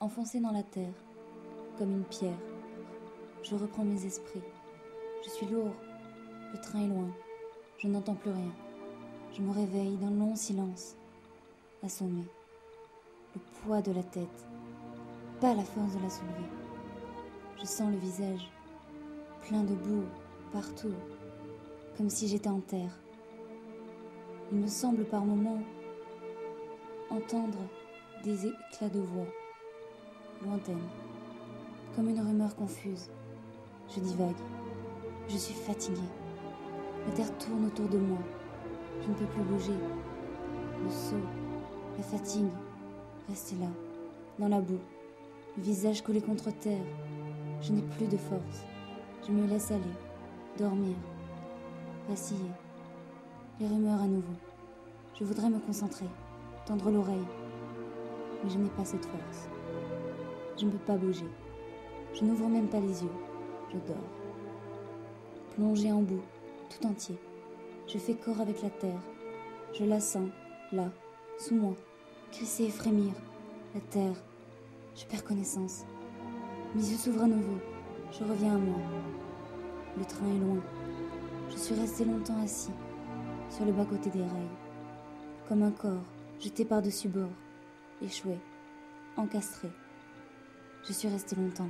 enfoncé dans la terre, comme une pierre. Je reprends mes esprits. Je suis lourd. Le train est loin. Je n'entends plus rien. Je me réveille le long silence, assommé. Le poids de la tête, pas la force de la soulever. Je sens le visage, plein de boue, partout, comme si j'étais en terre. Il me semble par moments entendre des éclats de voix, lointaines, comme une rumeur confuse. Je divague. Je suis fatiguée. La terre tourne autour de moi. Je ne peux plus bouger. Le saut, la fatigue, rester là, dans la boue, le visage collé contre terre. Je n'ai plus de force. Je me laisse aller, dormir, vaciller. Les rumeurs à nouveau. Je voudrais me concentrer, tendre l'oreille, mais je n'ai pas cette force. Je ne peux pas bouger. Je n'ouvre même pas les yeux. Je dors. Plongé en boue, tout entier. Je fais corps avec la terre. Je la sens, là, sous moi, crisser et frémir. La terre. Je perds connaissance. Mes yeux s'ouvrent à nouveau. Je reviens à moi. Le train est loin. Je suis resté longtemps assis, sur le bas-côté des rails, comme un corps jeté par-dessus bord, échoué, encastré. Je suis resté longtemps,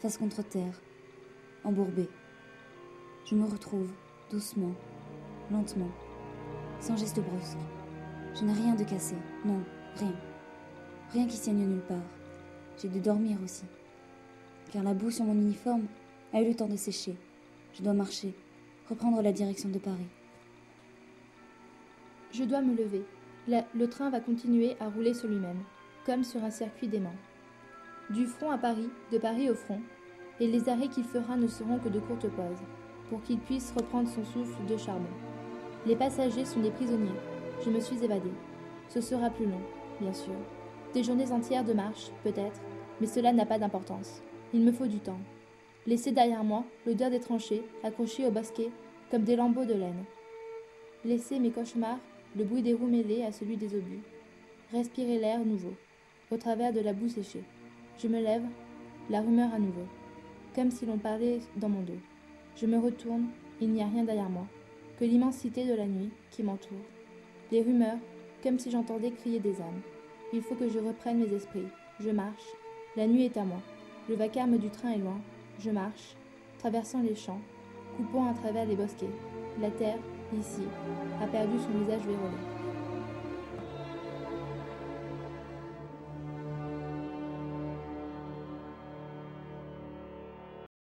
face contre terre, embourbé. Je me retrouve, doucement, lentement, sans geste brusque. Je n'ai rien de cassé, non, rien. Rien qui saigne nulle part. J'ai dû dormir aussi. Car la boue sur mon uniforme a eu le temps de sécher. Je dois marcher, reprendre la direction de Paris. Je dois me lever. Le train va continuer à rouler sur lui-même, comme sur un circuit d'aimant. Du front à Paris, de Paris au front, et les arrêts qu'il fera ne seront que de courtes pauses, pour qu'il puisse reprendre son souffle de charbon. Les passagers sont des prisonniers. Je me suis évadée. Ce sera plus long, bien sûr. Des journées entières de marche, peut-être, mais cela n'a pas d'importance. Il me faut du temps. Laisser derrière moi l'odeur des tranchées, accrochées au bosquet, comme des lambeaux de laine. Laisser mes cauchemars, le bruit des roues mêlé à celui des obus. Respirer l'air nouveau, au travers de la boue séchée. Je me lève, la rumeur à nouveau, comme si l'on parlait dans mon dos. Je me retourne, il n'y a rien derrière moi, que l'immensité de la nuit qui m'entoure. Les rumeurs, comme si j'entendais crier des âmes. Il faut que je reprenne mes esprits. Je marche. La nuit est à moi. Le vacarme du train est loin. Je marche, traversant les champs, coupant à travers les bosquets. La terre, ici, a perdu son visage vérolé.